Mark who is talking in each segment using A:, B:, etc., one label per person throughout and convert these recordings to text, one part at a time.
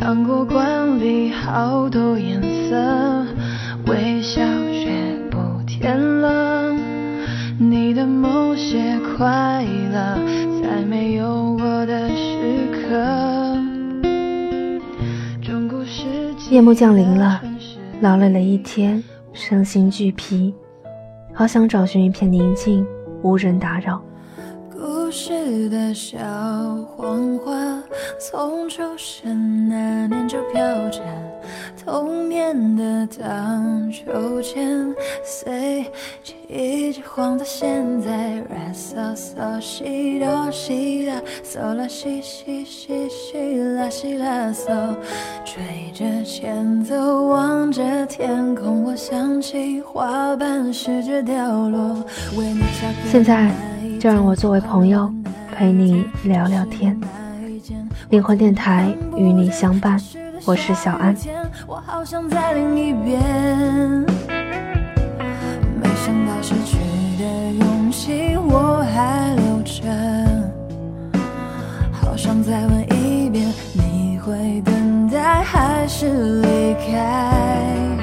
A: 糖果罐里好多颜色，微笑却不甜了。你的某些快乐，在没有我的时刻。
B: 夜幕降临了劳累了一天，身心俱疲，好想找寻一片宁静，无人打扰。
A: 故事的小黄花，从出生那年就飘着童年的荡秋千，随记忆直晃到现在。ra so so 西哆西啦嗦啦西西西西啦西啦嗦，吹着前奏，望着天空，我想起花瓣试着掉落。为你下个
B: 现在就让我作为朋友陪你聊聊天。灵魂电台与你相伴，我是小安。
A: 我好想再另一遍。没想到失去的勇气我还留着，好想再问一遍，你会等待还是离开？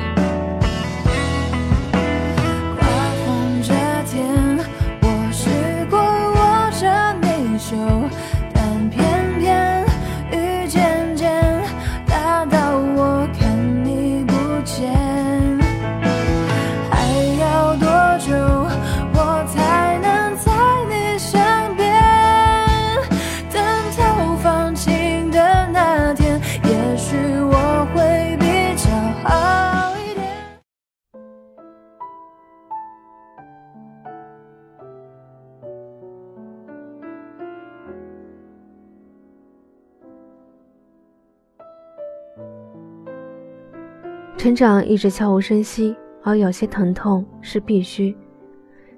B: 成长一直悄无声息，而有些疼痛是必须。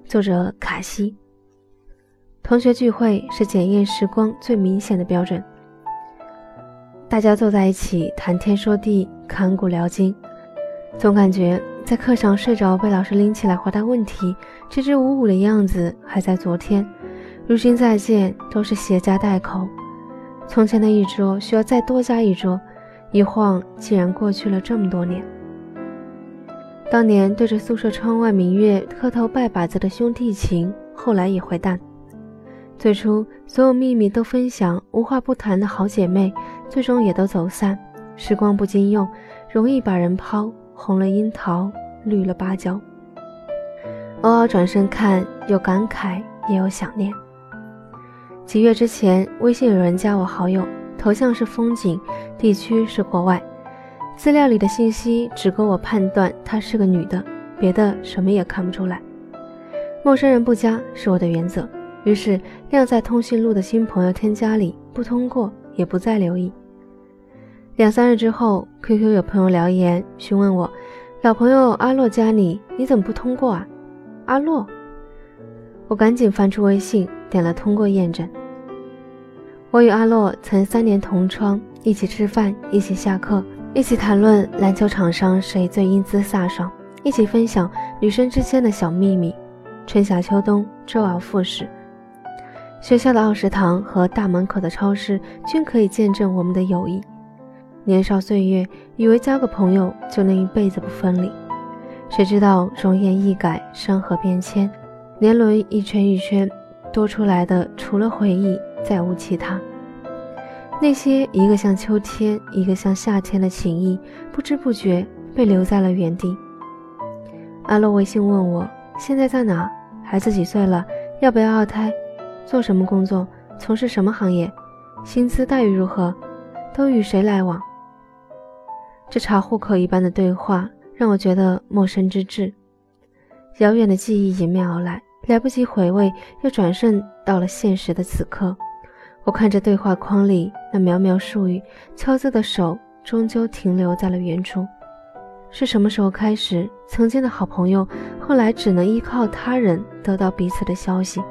B: 作者卡西。同学聚会是检验时光最明显的标准。大家坐在一起谈天说地，侃古聊今，总感觉在课上睡着被老师拎起来回答问题，支支吾吾的样子还在昨天，如今再见都是携家带口。从前的一桌需要再多加一桌，一晃竟然过去了这么多年。当年对着宿舍窗外明月磕头拜把子的兄弟情，后来也会淡。最初所有秘密都分享、无话不谈的好姐妹，最终也都走散。时光不经用，容易把人抛，红了樱桃，绿了芭蕉。偶尔转身看，有感慨，也有想念。几月之前，微信有人加我好友，头像是风景，地区是国外。资料里的信息只够我判断她是个女的，别的什么也看不出来。陌生人不加是我的原则，于是晾在通讯录的新朋友添加里，不通过也不再留意。两三日之后，QQ 有朋友留言询问我，老朋友阿洛加你，你怎么不通过啊？阿洛，我赶紧翻出微信，点了通过验证。我与阿洛曾三年同窗，一起吃饭，一起下课。一起谈论篮球场上谁最英姿飒爽，一起分享女生之间的小秘密，春夏秋冬周而复始。学校的奥食堂和大门口的超市均可以见证我们的友谊。年少岁月，以为交个朋友就能一辈子不分离，谁知道容颜易改，山河变迁，年轮一圈一圈，多出来的除了回忆，再无其他。那些一个像秋天，一个像夏天的情谊，不知不觉被留在了原地。阿洛微信问我现在在哪，孩子几岁了，要不要二胎，做什么工作，从事什么行业，薪资待遇如何，都与谁来往？这查户口一般的对话让我觉得陌生之至，遥远的记忆迎面而来，来不及回味，又转瞬到了现实的此刻。我看着对话框里那寥寥数语，敲字的手终究停留在了原处。是什么时候开始，曾经的好朋友，后来只能依靠他人得到彼此的消息？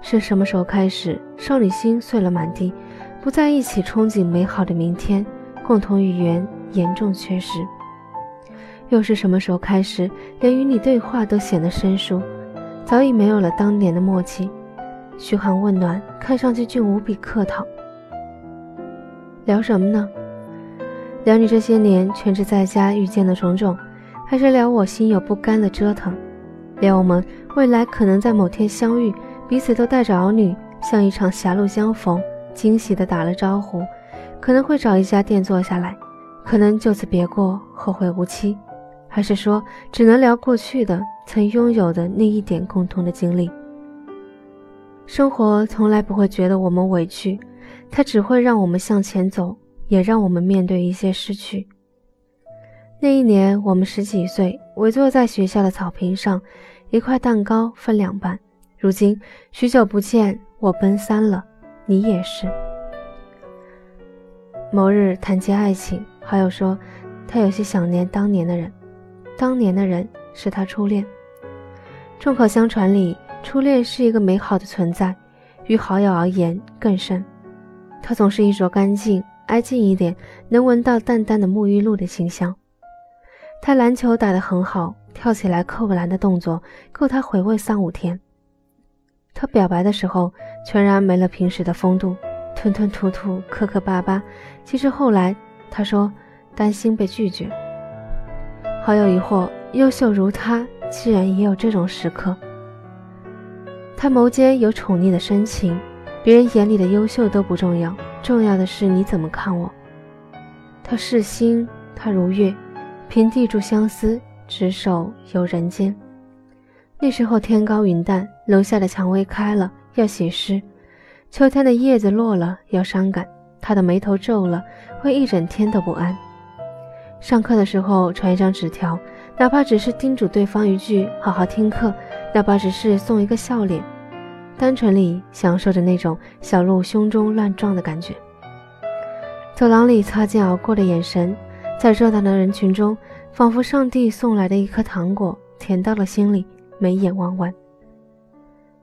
B: 是什么时候开始，少女心碎了满地，不在一起憧憬美好的明天，共同语言严重缺失？又是什么时候开始，连与你对话都显得生疏，早已没有了当年的默契？嘘寒问暖，看上去竟无比客套。聊什么呢？聊你这些年全职在家遇见的种种，还是聊我心有不甘的折腾？聊我们未来可能在某天相遇，彼此都带着儿女，像一场狭路相逢，惊喜的打了招呼，可能会找一家店坐下来，可能就此别过，后会无期。还是说，只能聊过去的、曾拥有的那一点共同的经历？生活从来不会觉得我们委屈，它只会让我们向前走，也让我们面对一些失去。那一年，我们十几岁，围坐在学校的草坪上，一块蛋糕分两半。如今，许久不见，我奔三了，你也是。某日谈及爱情，好友说，他有些想念当年的人。当年的人是他初恋。众口相传里，初恋是一个美好的存在，于好友而言更甚。他总是衣着干净，挨近一点能闻到淡淡的沐浴露的清香。他篮球打得很好，跳起来扣篮的动作够他回味三五天。他表白的时候，全然没了平时的风度，吞吞吐吐，磕磕巴巴。其实后来他说，担心被拒绝。好友疑惑：优秀如他，既然也有这种时刻。他眸间有宠溺的深情，别人眼里的优秀都不重要，重要的是你怎么看我。他是心，他如月，平地住相思，执手游人间。那时候天高云淡，楼下的蔷薇开了，要写诗；秋天的叶子落了，要伤感。他的眉头皱了，会一整天都不安。上课的时候传一张纸条，哪怕只是叮嘱对方一句“好好听课”，哪怕只是送一个笑脸，单纯里享受着那种小鹿胸中乱撞的感觉。走廊里擦肩而过的眼神，在热闹的人群中，仿佛上帝送来的一颗糖果，甜到了心里，眉眼弯弯。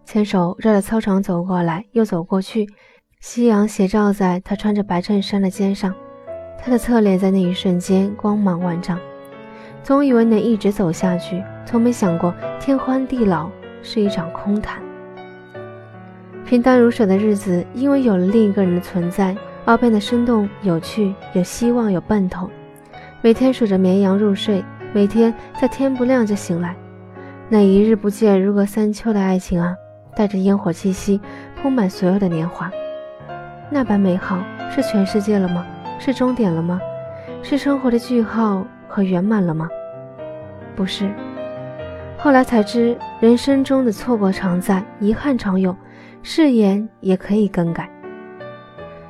B: 牵手绕着操场走过来，又走过去，夕阳斜照在他穿着白衬衫的肩上。他的侧脸在那一瞬间光芒万丈，总以为能一直走下去，从没想过天荒地老是一场空谈。平淡如水的日子，因为有了另一个人的存在而变得生动有趣，有希望，有奔头。每天数着绵羊入睡，每天在天不亮就醒来。那一日不见，如隔三秋的爱情啊，带着烟火气息，铺满所有的年华。那般美好，是全世界了吗？是终点了吗？是生活的句号和圆满了吗？不是。后来才知，人生中的错过常在，遗憾常有，誓言也可以更改。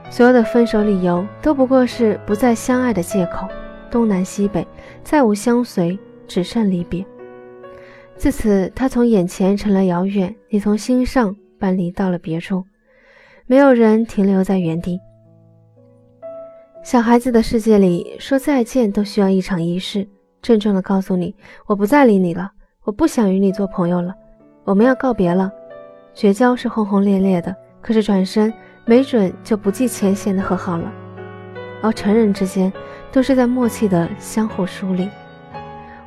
B: 所有的分手理由都不过是不再相爱的借口。东南西北，再无相随，只剩离别。自此，他从眼前成了遥远，你从心上搬离到了别处，没有人停留在原地。小孩子的世界里，说再见都需要一场仪式，郑重的告诉你，我不再理你了，我不想与你做朋友了，我们要告别了。绝交是轰轰烈烈的，可是转身没准就不计前嫌的和好了。而成人之间，都是在默契的相互梳理。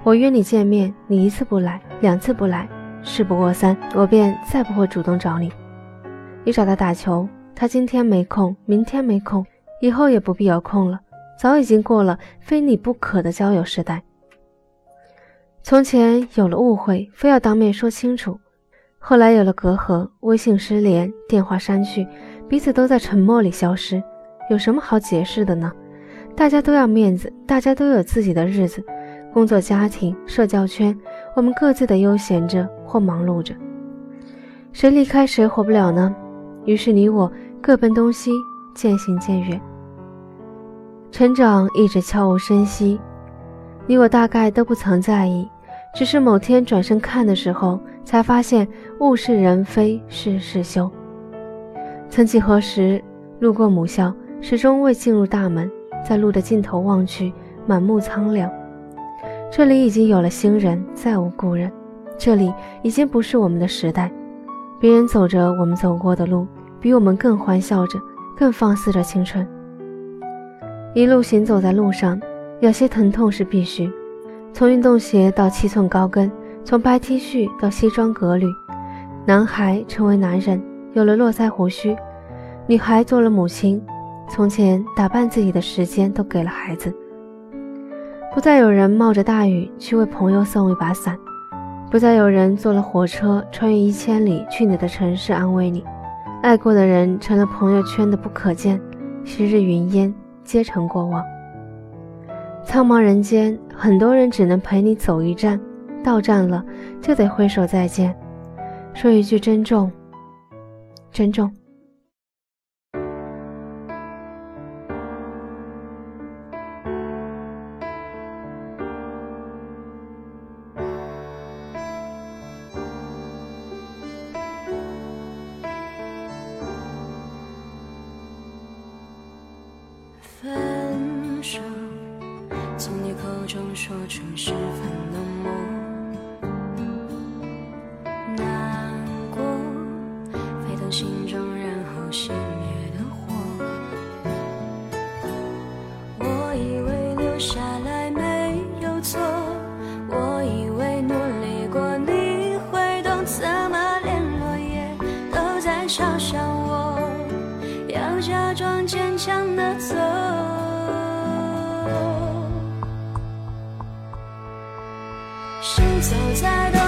B: 我约你见面，你一次不来，两次不来，事不过三，我便再不会主动找你。你找他打球，他今天没空，明天没空。以后也不必有空了，早已经过了非你不可的交友时代。从前有了误会，非要当面说清楚；后来有了隔阂，微信失联，电话删去，彼此都在沉默里消失。有什么好解释的呢？大家都要面子，大家都有自己的日子，工作、家庭、社交圈，我们各自的悠闲着或忙碌着，谁离开谁活不了呢？于是你我各奔东西。渐行渐远，成长一直悄无声息，你我大概都不曾在意，只是某天转身看的时候，才发现物是人非事事休。曾几何时，路过母校，始终未进入大门，在路的尽头望去，满目苍凉。这里已经有了新人，再无故人，这里已经不是我们的时代。别人走着我们走过的路，比我们更欢笑着。更放肆着青春。一路行走在路上，有些疼痛是必须。从运动鞋到七寸高跟，从白 T 恤到西装革履，男孩成为男人，有了络腮胡须；女孩做了母亲，从前打扮自己的时间都给了孩子，不再有人冒着大雨去为朋友送一把伞，不再有人坐了火车穿越一千里去你的城市安慰你。爱过的人成了朋友圈的不可见，昔日云烟皆成过往。苍茫人间，很多人只能陪你走一站，到站了就得挥手再见，说一句珍重，珍重。
C: 分手，从你口中说出十分冷漠，难过沸腾心中，然后熄行走在。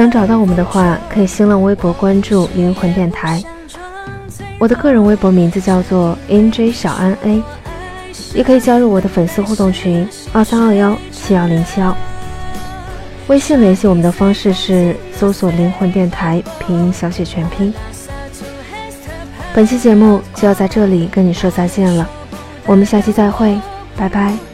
B: 想找到我们的话，可以新浪微博关注“灵魂电台”，我的个人微博名字叫做 “nj 小安 a”，也可以加入我的粉丝互动群二三二幺七幺零七幺。微信联系我们的方式是搜索“灵魂电台”拼音小写全拼。本期节目就要在这里跟你说再见了，我们下期再会，拜拜。